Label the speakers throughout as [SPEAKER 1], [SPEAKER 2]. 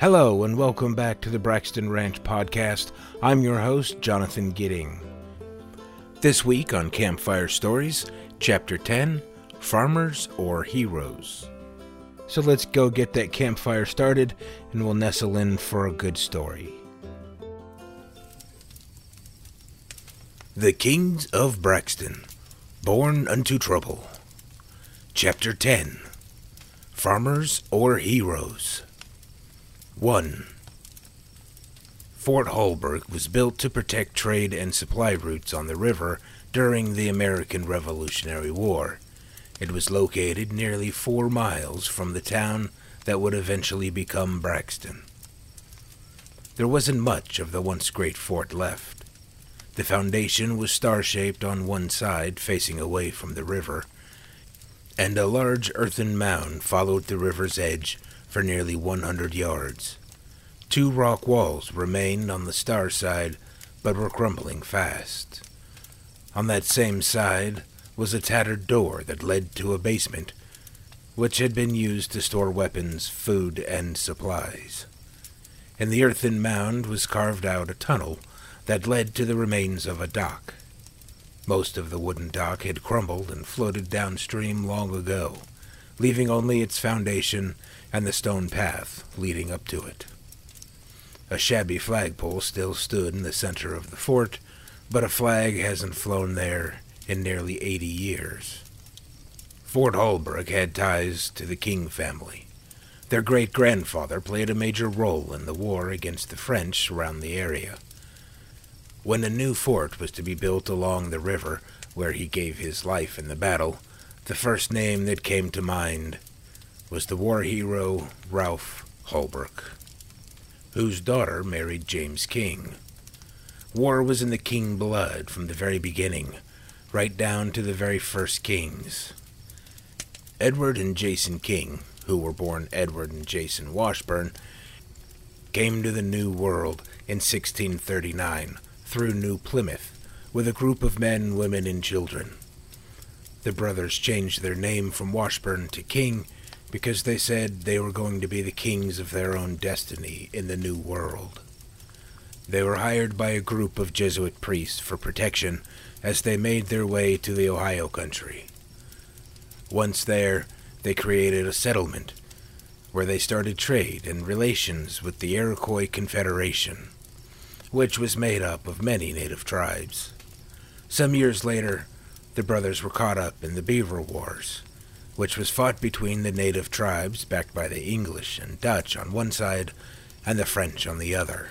[SPEAKER 1] Hello, and welcome back to the Braxton Ranch podcast. I'm your host, Jonathan Gidding. This week on Campfire Stories, Chapter 10 Farmers or Heroes. So let's go get that campfire started, and we'll nestle in for a good story. The Kings of Braxton, Born Unto Trouble. Chapter 10 Farmers or Heroes. 1. Fort Holbrook was built to protect trade and supply routes on the river during the American Revolutionary War. It was located nearly four miles from the town that would eventually become Braxton. There wasn't much of the once great fort left. The foundation was star shaped on one side, facing away from the river, and a large earthen mound followed the river's edge for nearly 100 yards. Two rock walls remained on the star side, but were crumbling fast. On that same side was a tattered door that led to a basement, which had been used to store weapons, food, and supplies. In the earthen mound was carved out a tunnel that led to the remains of a dock. Most of the wooden dock had crumbled and floated downstream long ago, leaving only its foundation and the stone path leading up to it. A shabby flagpole still stood in the center of the fort, but a flag hasn't flown there in nearly 80 years. Fort Holbrook had ties to the King family. Their great grandfather played a major role in the war against the French around the area. When a new fort was to be built along the river where he gave his life in the battle, the first name that came to mind was the war hero Ralph Holbrook, whose daughter married James King. War was in the King blood from the very beginning, right down to the very first kings. Edward and Jason King, who were born Edward and Jason Washburn, came to the New World in 1639 through New Plymouth with a group of men, women, and children. The brothers changed their name from Washburn to King because they said they were going to be the kings of their own destiny in the New World. They were hired by a group of Jesuit priests for protection as they made their way to the Ohio country. Once there, they created a settlement where they started trade and relations with the Iroquois Confederation, which was made up of many native tribes. Some years later, the brothers were caught up in the Beaver Wars, which was fought between the native tribes backed by the English and Dutch on one side and the French on the other.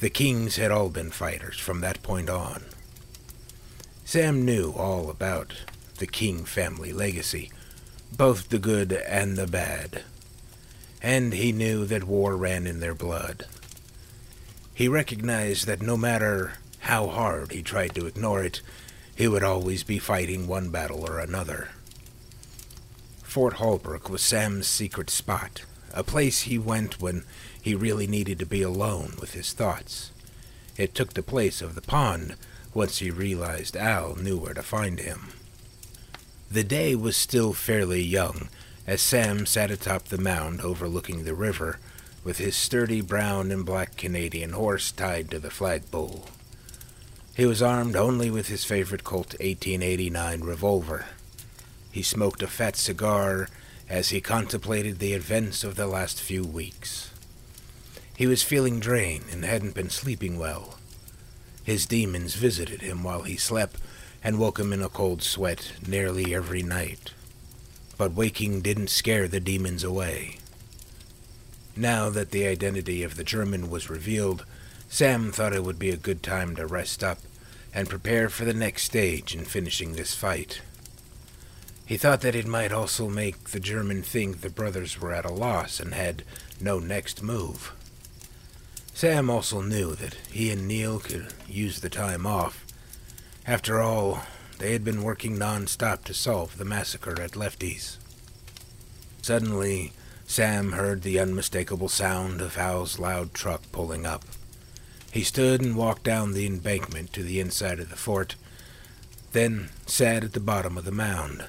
[SPEAKER 1] The kings had all been fighters from that point on. Sam knew all about the King family legacy, both the good and the bad, and he knew that war ran in their blood. He recognized that no matter how hard he tried to ignore it, he would always be fighting one battle or another. Fort Holbrook was Sam's secret spot, a place he went when he really needed to be alone with his thoughts. It took the place of the pond once he realized Al knew where to find him. The day was still fairly young as Sam sat atop the mound overlooking the river with his sturdy brown and black Canadian horse tied to the flagpole. He was armed only with his favorite Colt 1889 revolver. He smoked a fat cigar as he contemplated the events of the last few weeks. He was feeling drained and hadn't been sleeping well. His demons visited him while he slept and woke him in a cold sweat nearly every night. But waking didn't scare the demons away. Now that the identity of the German was revealed, Sam thought it would be a good time to rest up and prepare for the next stage in finishing this fight. He thought that it might also make the German think the brothers were at a loss and had no next move. Sam also knew that he and Neil could use the time off. After all, they had been working non-stop to solve the massacre at Lefty's. Suddenly, Sam heard the unmistakable sound of Al's loud truck pulling up. He stood and walked down the embankment to the inside of the fort, then sat at the bottom of the mound.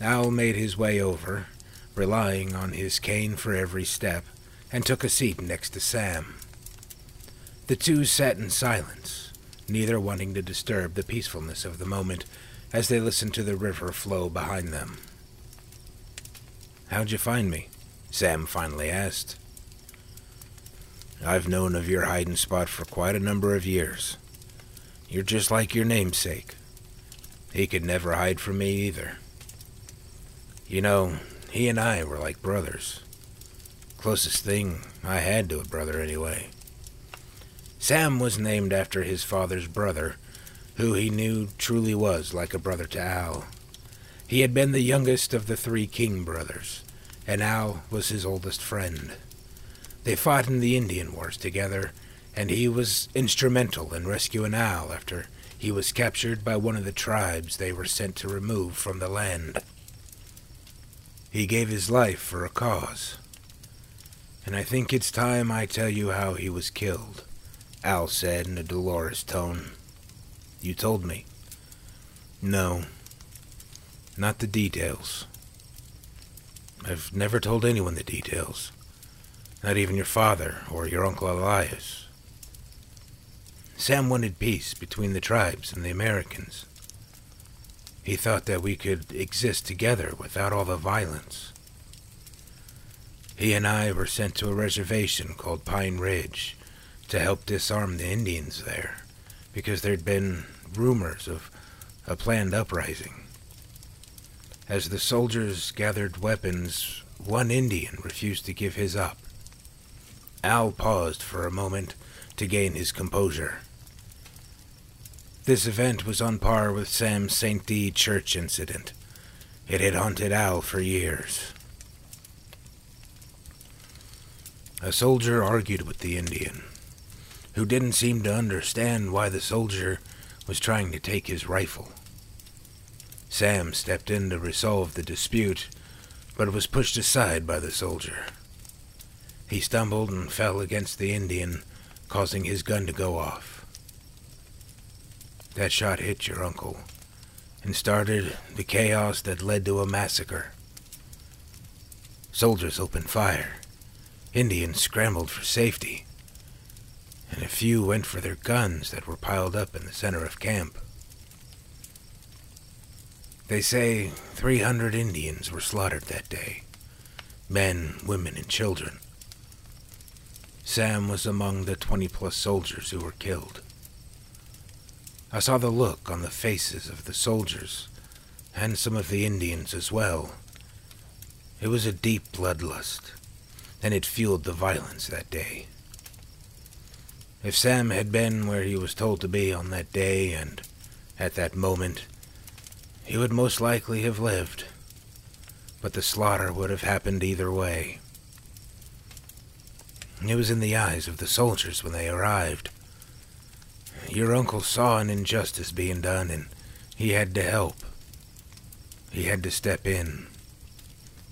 [SPEAKER 1] Al made his way over, relying on his cane for every step, and took a seat next to Sam. The two sat in silence, neither wanting to disturb the peacefulness of the moment as they listened to the river flow behind them. How'd you find me? Sam finally asked. I've known of your hiding spot for quite a number of years. You're just like your namesake. He could never hide from me either. You know, he and I were like brothers. Closest thing I had to a brother, anyway. Sam was named after his father's brother, who he knew truly was like a brother to Al. He had been the youngest of the three King brothers, and Al was his oldest friend. They fought in the Indian Wars together, and he was instrumental in rescuing Al after he was captured by one of the tribes they were sent to remove from the land. He gave his life for a cause. And I think it's time I tell you how he was killed, Al said in a dolorous tone. You told me. No, not the details. I've never told anyone the details. Not even your father or your Uncle Elias. Sam wanted peace between the tribes and the Americans. He thought that we could exist together without all the violence. He and I were sent to a reservation called Pine Ridge to help disarm the Indians there because there'd been rumors of a planned uprising. As the soldiers gathered weapons, one Indian refused to give his up. Al paused for a moment to gain his composure. This event was on par with Sam's St. D church incident. It had haunted Al for years. A soldier argued with the Indian, who didn't seem to understand why the soldier was trying to take his rifle. Sam stepped in to resolve the dispute, but was pushed aside by the soldier. He stumbled and fell against the Indian, causing his gun to go off. That shot hit your uncle and started the chaos that led to a massacre. Soldiers opened fire. Indians scrambled for safety. And a few went for their guns that were piled up in the center of camp. They say 300 Indians were slaughtered that day men, women, and children. Sam was among the 20 plus soldiers who were killed. I saw the look on the faces of the soldiers, and some of the Indians as well. It was a deep bloodlust, and it fueled the violence that day. If Sam had been where he was told to be on that day and at that moment, he would most likely have lived, but the slaughter would have happened either way. It was in the eyes of the soldiers when they arrived. Your uncle saw an injustice being done, and he had to help. He had to step in.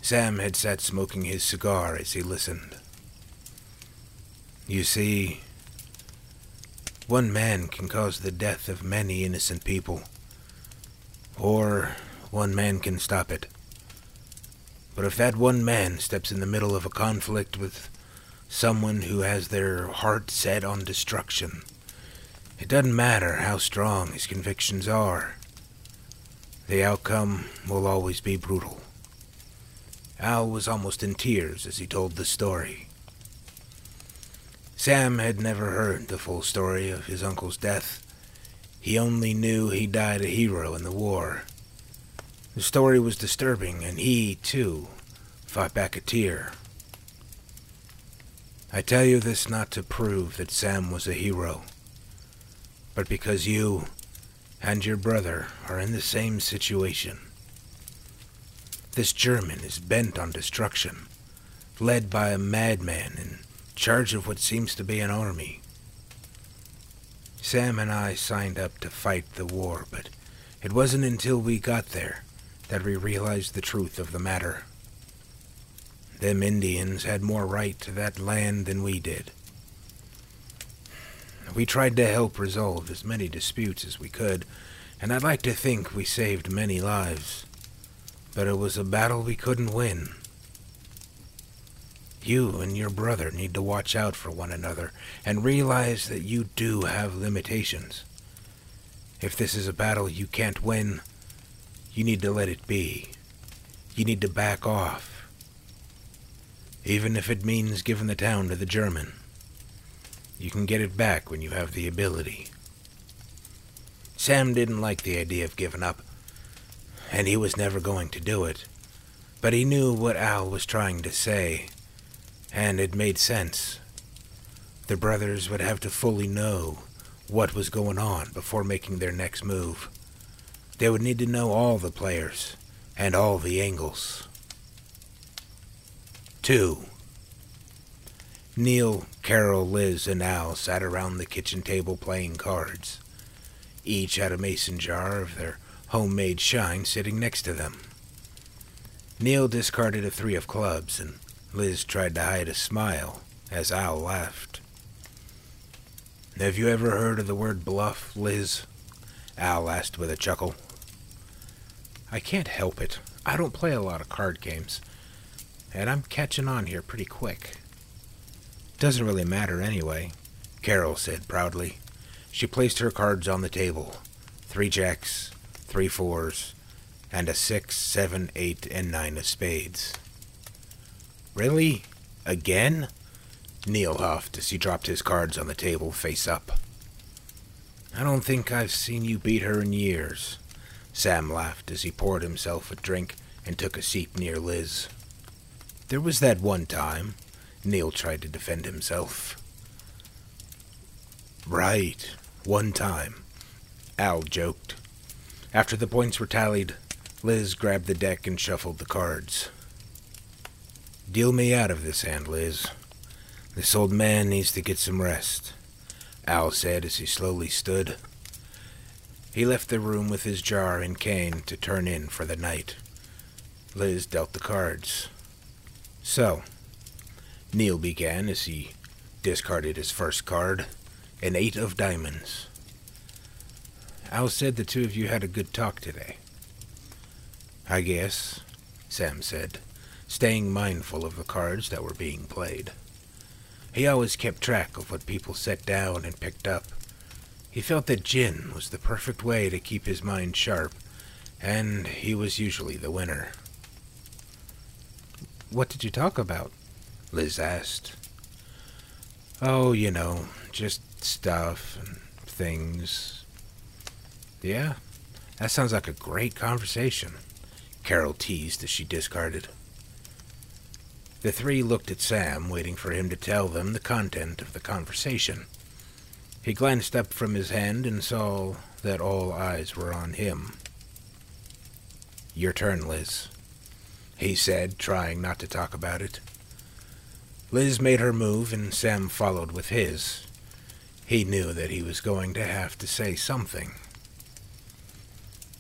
[SPEAKER 1] Sam had sat smoking his cigar as he listened. You see, one man can cause the death of many innocent people, or one man can stop it. But if that one man steps in the middle of a conflict with someone who has their heart set on destruction, it doesn't matter how strong his convictions are. The outcome will always be brutal. Al was almost in tears as he told the story. Sam had never heard the full story of his uncle's death. He only knew he died a hero in the war. The story was disturbing, and he, too, fought back a tear. I tell you this not to prove that Sam was a hero but because you and your brother are in the same situation. This German is bent on destruction, led by a madman in charge of what seems to be an army. Sam and I signed up to fight the war, but it wasn't until we got there that we realized the truth of the matter. Them Indians had more right to that land than we did. We tried to help resolve as many disputes as we could, and I'd like to think we saved many lives. But it was a battle we couldn't win. You and your brother need to watch out for one another and realize that you do have limitations. If this is a battle you can't win, you need to let it be. You need to back off. Even if it means giving the town to the German. You can get it back when you have the ability. Sam didn't like the idea of giving up, and he was never going to do it. But he knew what Al was trying to say, and it made sense. The brothers would have to fully know what was going on before making their next move. They would need to know all the players and all the angles. 2. Neil, Carol, Liz, and Al sat around the kitchen table playing cards. Each had a mason jar of their homemade shine sitting next to them. Neil discarded a three of clubs, and Liz tried to hide a smile as Al laughed. Have you ever heard of the word bluff, Liz? Al asked with a chuckle. I can't help it. I don't play a lot of card games, and I'm catching on here pretty quick. Doesn't really matter anyway, Carol said proudly. She placed her cards on the table three jacks, three fours, and a six, seven, eight, and nine of spades. Really? Again? Neil huffed as he dropped his cards on the table face up. I don't think I've seen you beat her in years. Sam laughed as he poured himself a drink and took a seat near Liz. There was that one time. Neil tried to defend himself. Right, one time. Al joked. After the points were tallied, Liz grabbed the deck and shuffled the cards. Deal me out of this hand, Liz. This old man needs to get some rest, Al said as he slowly stood. He left the room with his jar and cane to turn in for the night. Liz dealt the cards. So, Neil began as he discarded his first card, an eight of diamonds. Al said the two of you had a good talk today. I guess, Sam said, staying mindful of the cards that were being played. He always kept track of what people set down and picked up. He felt that gin was the perfect way to keep his mind sharp, and he was usually the winner. What did you talk about? Liz asked. Oh, you know, just stuff and things. Yeah, that sounds like a great conversation, Carol teased as she discarded. The three looked at Sam, waiting for him to tell them the content of the conversation. He glanced up from his hand and saw that all eyes were on him. Your turn, Liz, he said, trying not to talk about it. Liz made her move, and Sam followed with his. He knew that he was going to have to say something.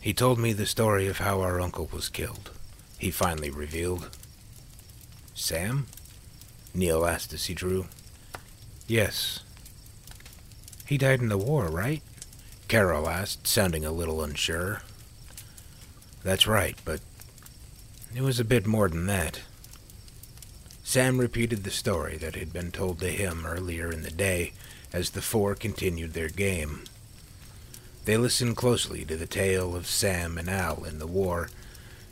[SPEAKER 1] He told me the story of how our uncle was killed, he finally revealed. Sam? Neil asked as he drew. Yes. He died in the war, right? Carol asked, sounding a little unsure. That's right, but it was a bit more than that. Sam repeated the story that had been told to him earlier in the day as the four continued their game. They listened closely to the tale of Sam and Al in the war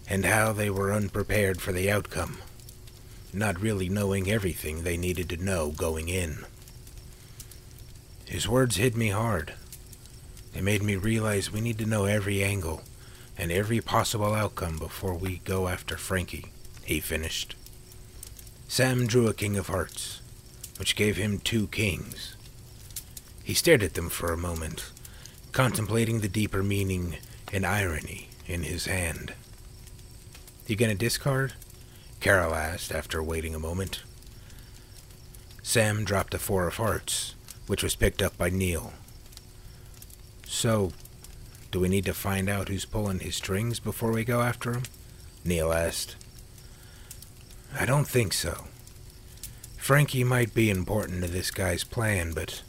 [SPEAKER 1] and how they were unprepared for the outcome not really knowing everything they needed to know going in. His words hit me hard. They made me realize we need to know every angle and every possible outcome before we go after Frankie, he finished. Sam drew a king of hearts, which gave him two kings. He stared at them for a moment, contemplating the deeper meaning and irony in his hand. You gonna discard? Carol asked after waiting a moment. Sam dropped a four of hearts, which was picked up by Neil. So, do we need to find out who's pulling his strings before we go after him? Neil asked. I don't think so. Frankie might be important to this guy's plan, but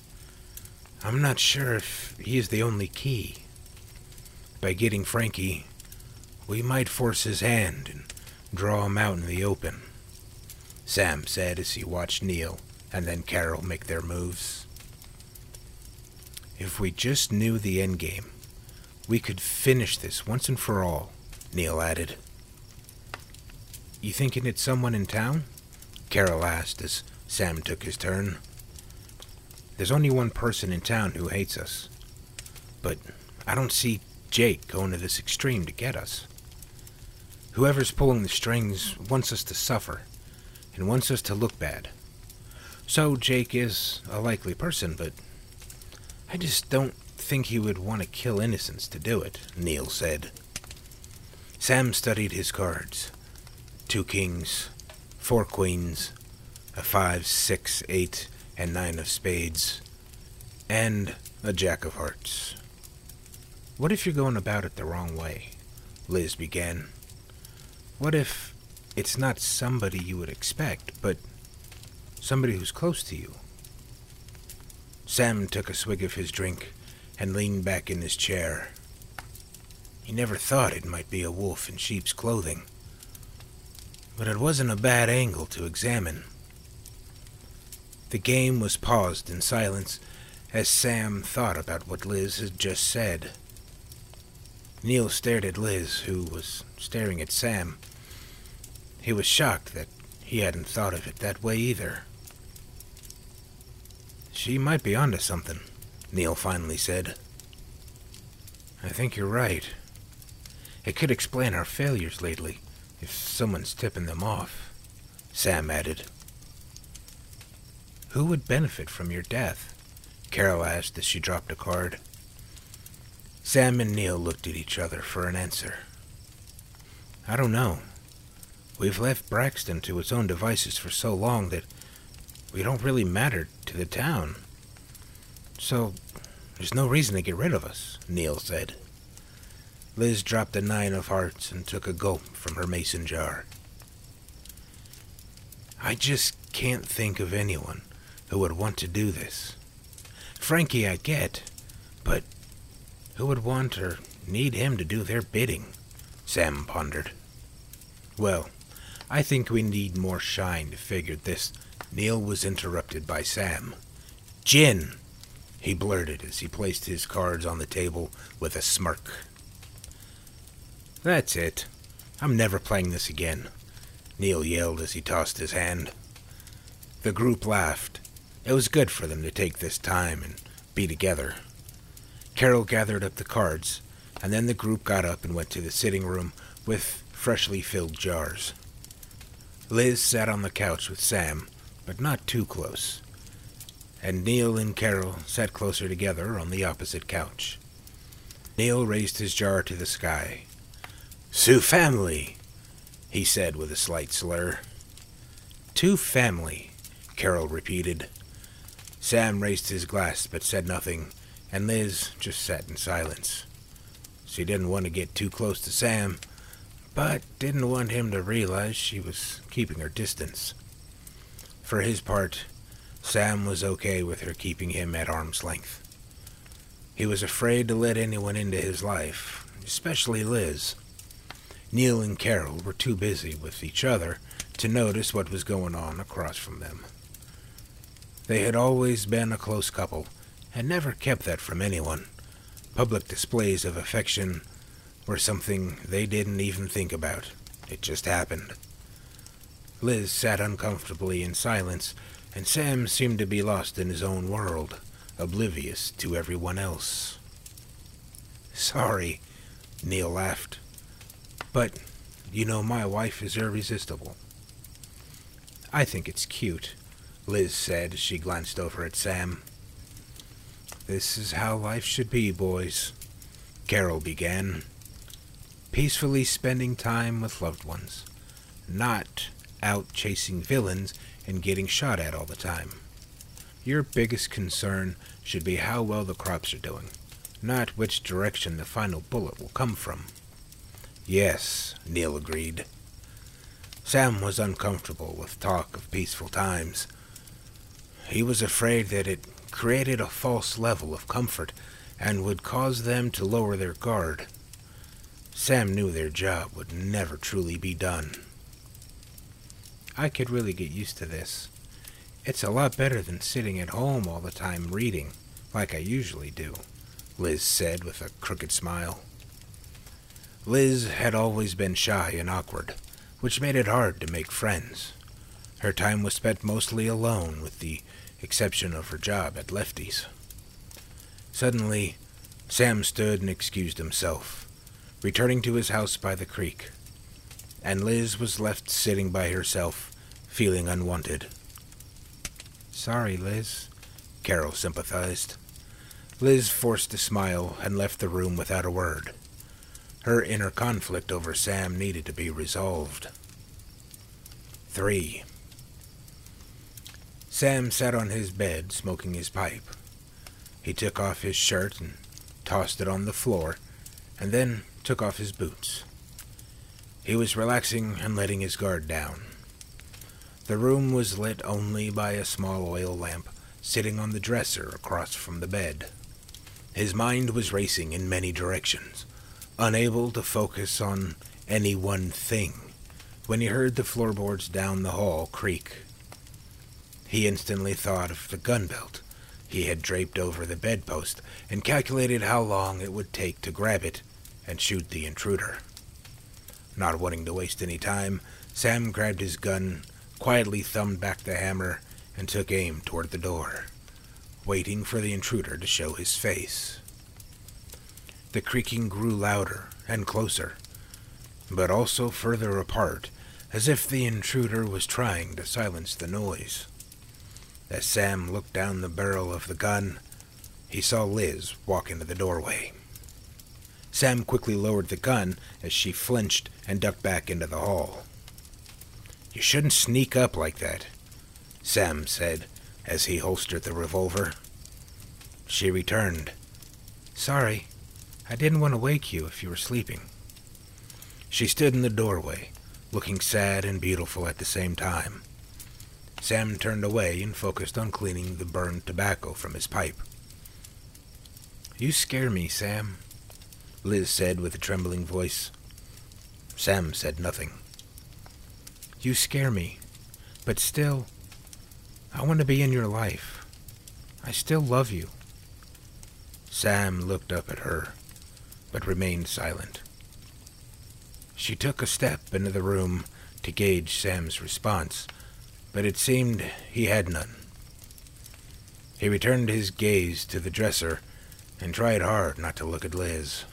[SPEAKER 1] I'm not sure if he is the only key. By getting Frankie, we might force his hand and draw him out in the open. Sam said as he watched Neil and then Carol make their moves. If we just knew the endgame, we could finish this once and for all, Neil added. You thinking it's someone in town? Carol asked as Sam took his turn. There's only one person in town who hates us. But I don't see Jake going to this extreme to get us. Whoever's pulling the strings wants us to suffer and wants us to look bad. So Jake is a likely person, but I just don't think he would want to kill innocents to do it, Neil said. Sam studied his cards. Two kings, four queens, a five, six, eight, and nine of spades, and a jack of hearts. What if you're going about it the wrong way? Liz began. What if it's not somebody you would expect, but somebody who's close to you? Sam took a swig of his drink and leaned back in his chair. He never thought it might be a wolf in sheep's clothing, but it wasn't a bad angle to examine. The game was paused in silence as Sam thought about what Liz had just said. Neil stared at Liz, who was staring at Sam. He was shocked that he hadn't thought of it that way either. She might be onto something, Neil finally said. I think you're right. It could explain our failures lately, if someone's tipping them off, Sam added. Who would benefit from your death? Carol asked as she dropped a card. Sam and Neil looked at each other for an answer. I don't know. We've left Braxton to its own devices for so long that we don't really matter to the town. So, there's no reason to get rid of us, Neil said. Liz dropped a nine of hearts and took a gulp from her mason jar. I just can't think of anyone who would want to do this. Frankie I get, but who would want or need him to do their bidding? Sam pondered. Well, I think we need more shine to figure this. Neil was interrupted by Sam. Gin, he blurted as he placed his cards on the table with a smirk. That's it. I'm never playing this again, Neil yelled as he tossed his hand. The group laughed. It was good for them to take this time and be together. Carol gathered up the cards, and then the group got up and went to the sitting room with freshly filled jars. Liz sat on the couch with Sam, but not too close, and Neil and Carol sat closer together on the opposite couch. Neil raised his jar to the sky. Sioux family, he said with a slight slur. To family, Carol repeated. Sam raised his glass but said nothing and Liz just sat in silence. She didn't want to get too close to Sam, but didn't want him to realize she was keeping her distance. For his part, Sam was okay with her keeping him at arm's length. He was afraid to let anyone into his life, especially Liz. Neil and Carol were too busy with each other to notice what was going on across from them. They had always been a close couple, and never kept that from anyone. Public displays of affection were something they didn't even think about. It just happened. Liz sat uncomfortably in silence, and Sam seemed to be lost in his own world, oblivious to everyone else. Sorry, Neil laughed. But, you know, my wife is irresistible. I think it's cute, Liz said as she glanced over at Sam. This is how life should be, boys, Carol began. Peacefully spending time with loved ones, not out chasing villains and getting shot at all the time. Your biggest concern should be how well the crops are doing, not which direction the final bullet will come from. Yes, Neil agreed. Sam was uncomfortable with talk of peaceful times. He was afraid that it created a false level of comfort and would cause them to lower their guard. Sam knew their job would never truly be done. I could really get used to this. It's a lot better than sitting at home all the time reading, like I usually do, Liz said with a crooked smile. Liz had always been shy and awkward, which made it hard to make friends. Her time was spent mostly alone, with the exception of her job at Lefty's. Suddenly, Sam stood and excused himself, returning to his house by the creek, and Liz was left sitting by herself, feeling unwanted. Sorry, Liz, Carol sympathized. Liz forced a smile and left the room without a word. Her inner conflict over Sam needed to be resolved. 3. Sam sat on his bed, smoking his pipe. He took off his shirt and tossed it on the floor, and then took off his boots. He was relaxing and letting his guard down. The room was lit only by a small oil lamp sitting on the dresser across from the bed. His mind was racing in many directions, unable to focus on any one thing, when he heard the floorboards down the hall creak. He instantly thought of the gun belt he had draped over the bedpost and calculated how long it would take to grab it and shoot the intruder. Not wanting to waste any time, Sam grabbed his gun quietly thumbed back the hammer, and took aim toward the door, waiting for the intruder to show his face. The creaking grew louder and closer, but also further apart, as if the intruder was trying to silence the noise. As Sam looked down the barrel of the gun, he saw Liz walk into the doorway. Sam quickly lowered the gun as she flinched and ducked back into the hall. You shouldn't sneak up like that, Sam said as he holstered the revolver. She returned. Sorry, I didn't want to wake you if you were sleeping. She stood in the doorway, looking sad and beautiful at the same time. Sam turned away and focused on cleaning the burned tobacco from his pipe. You scare me, Sam, Liz said with a trembling voice. Sam said nothing. You scare me. But still, I want to be in your life. I still love you. Sam looked up at her, but remained silent. She took a step into the room to gauge Sam's response, but it seemed he had none. He returned his gaze to the dresser and tried hard not to look at Liz.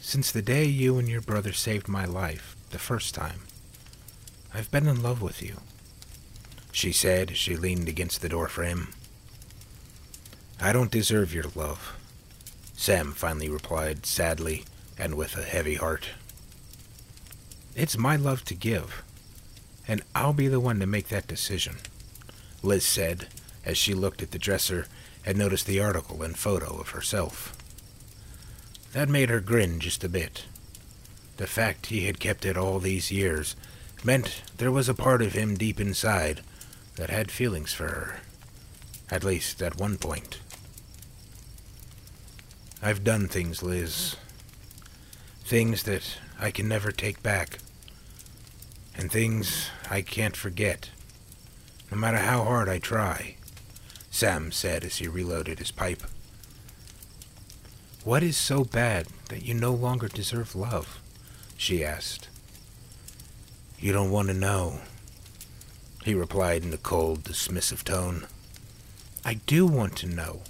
[SPEAKER 1] Since the day you and your brother saved my life, the first time. I've been in love with you, she said as she leaned against the doorframe. I don't deserve your love, Sam finally replied sadly and with a heavy heart. It's my love to give, and I'll be the one to make that decision, Liz said as she looked at the dresser and noticed the article and photo of herself. That made her grin just a bit. The fact he had kept it all these years meant there was a part of him deep inside that had feelings for her. At least at one point. I've done things, Liz. Things that I can never take back. And things I can't forget. No matter how hard I try, Sam said as he reloaded his pipe. What is so bad that you no longer deserve love? she asked. You don't want to know, he replied in a cold, dismissive tone. I do want to know.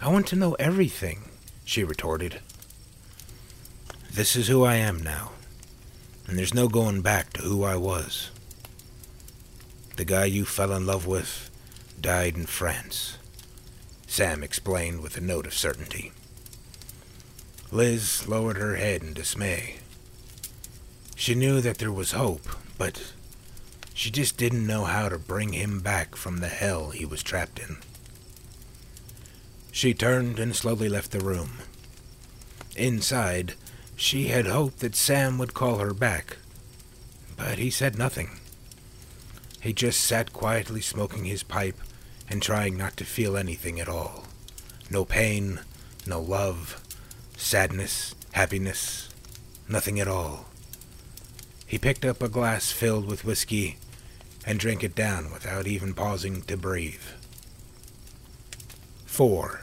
[SPEAKER 1] I want to know everything, she retorted. This is who I am now, and there's no going back to who I was. The guy you fell in love with died in France, Sam explained with a note of certainty. Liz lowered her head in dismay. She knew that there was hope, but she just didn't know how to bring him back from the hell he was trapped in. She turned and slowly left the room. Inside, she had hoped that Sam would call her back, but he said nothing. He just sat quietly smoking his pipe and trying not to feel anything at all. No pain, no love, sadness, happiness, nothing at all. He picked up a glass filled with whiskey and drank it down without even pausing to breathe. 4.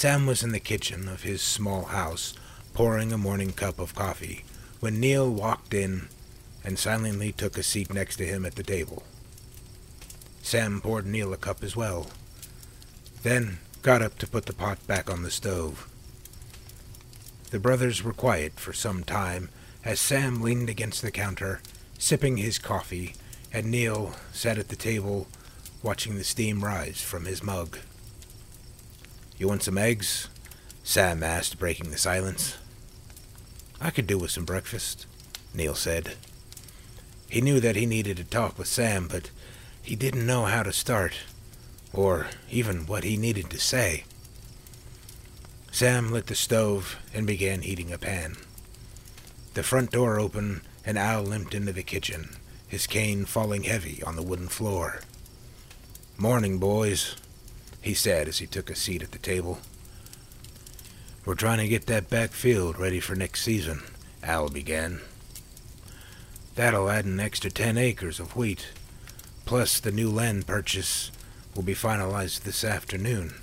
[SPEAKER 1] Sam was in the kitchen of his small house pouring a morning cup of coffee when Neil walked in and silently took a seat next to him at the table. Sam poured Neil a cup as well, then got up to put the pot back on the stove. The brothers were quiet for some time as Sam leaned against the counter, sipping his coffee, and Neil sat at the table watching the steam rise from his mug. You want some eggs? Sam asked, breaking the silence. I could do with some breakfast, Neil said. He knew that he needed to talk with Sam, but he didn't know how to start, or even what he needed to say. Sam lit the stove and began heating a pan. The front door opened, and Al limped into the kitchen, his cane falling heavy on the wooden floor. Morning, boys, he said as he took a seat at the table. We're trying to get that back field ready for next season, Al began. That'll add an extra ten acres of wheat. Plus, the new land purchase will be finalized this afternoon,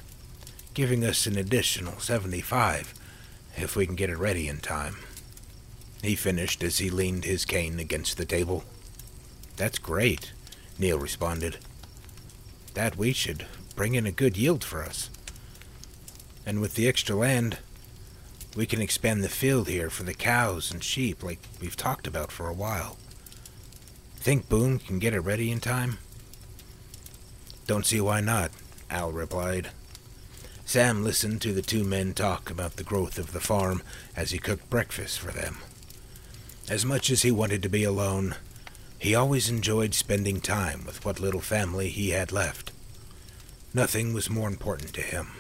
[SPEAKER 1] giving us an additional 75 if we can get it ready in time. He finished as he leaned his cane against the table. That's great, Neil responded. That wheat should bring in a good yield for us. And with the extra land, we can expand the field here for the cows and sheep like we've talked about for a while. Think Boone can get it ready in time? Don't see why not, Al replied. Sam listened to the two men talk about the growth of the farm as he cooked breakfast for them. As much as he wanted to be alone, he always enjoyed spending time with what little family he had left. Nothing was more important to him.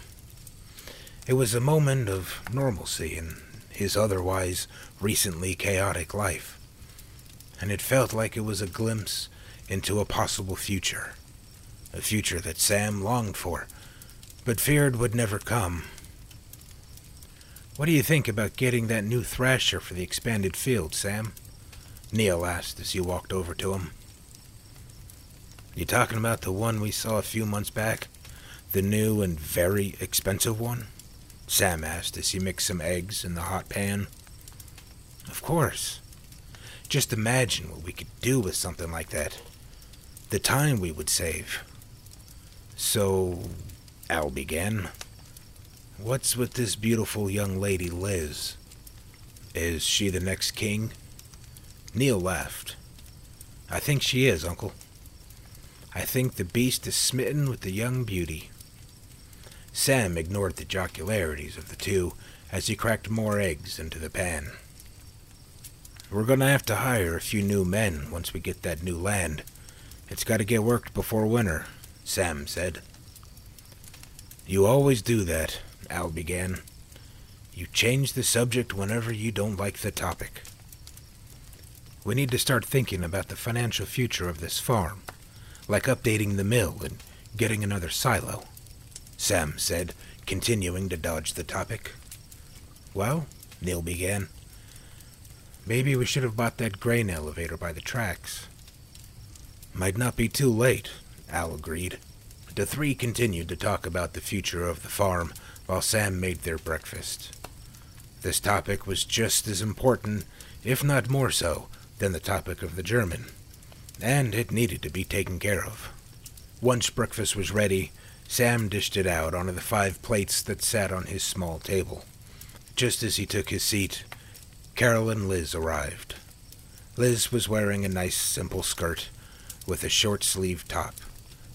[SPEAKER 1] It was a moment of normalcy in his otherwise recently chaotic life, and it felt like it was a glimpse into a possible future, a future that Sam longed for, but feared would never come. What do you think about getting that new thrasher for the expanded field, Sam? Neil asked as he walked over to him. You talking about the one we saw a few months back? The new and very expensive one? Sam asked as he mixed some eggs in the hot pan. Of course. Just imagine what we could do with something like that. The time we would save. So, Al began. What's with this beautiful young lady, Liz? Is she the next king? Neil laughed. I think she is, Uncle. I think the beast is smitten with the young beauty. Sam ignored the jocularities of the two as he cracked more eggs into the pan. We're going to have to hire a few new men once we get that new land. It's got to get worked before winter, Sam said. You always do that, Al began. You change the subject whenever you don't like the topic. We need to start thinking about the financial future of this farm, like updating the mill and getting another silo. Sam said, continuing to dodge the topic. Well, Neil began. Maybe we should have bought that grain elevator by the tracks. Might not be too late, Al agreed. The three continued to talk about the future of the farm while Sam made their breakfast. This topic was just as important, if not more so, than the topic of the German, and it needed to be taken care of. Once breakfast was ready, Sam dished it out onto the five plates that sat on his small table. Just as he took his seat, Carol and Liz arrived. Liz was wearing a nice simple skirt with a short sleeved top.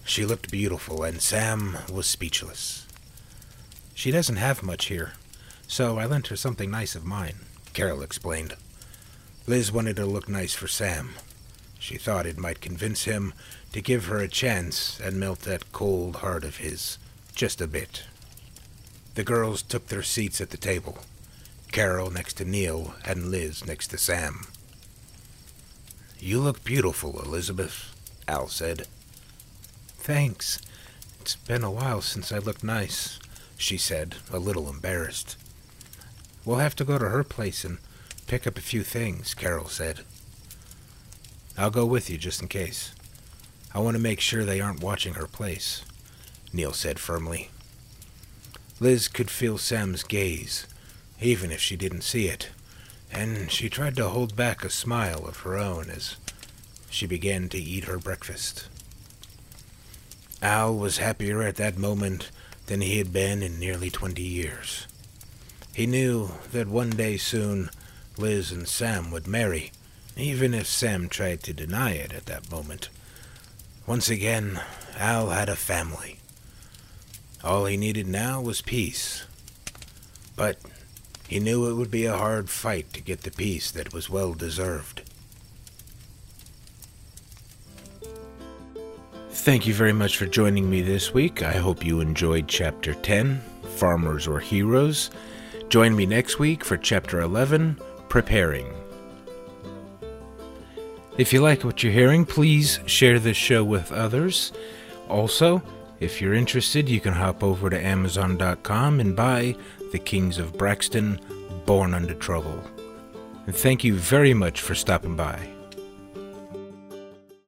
[SPEAKER 1] She looked beautiful, and Sam was speechless. She doesn't have much here, so I lent her something nice of mine, Carol explained. Liz wanted to look nice for Sam. She thought it might convince him to give her a chance and melt that cold heart of his just a bit. The girls took their seats at the table, Carol next to Neil and Liz next to Sam. You look beautiful, Elizabeth, Al said. Thanks. It's been a while since I looked nice, she said, a little embarrassed. We'll have to go to her place and pick up a few things, Carol said. I'll go with you just in case. I want to make sure they aren't watching her place, Neil said firmly. Liz could feel Sam's gaze, even if she didn't see it, and she tried to hold back a smile of her own as she began to eat her breakfast. Al was happier at that moment than he had been in nearly twenty years. He knew that one day soon Liz and Sam would marry, even if Sam tried to deny it at that moment. Once again, Al had a family. All he needed now was peace. But he knew it would be a hard fight to get the peace that was well deserved. Thank you very much for joining me this week. I hope you enjoyed Chapter 10 Farmers or Heroes. Join me next week for Chapter 11 Preparing. If you like what you're hearing, please share this show with others. Also, if you're interested, you can hop over to Amazon.com and buy The Kings of Braxton Born Unto Trouble. And thank you very much for stopping by.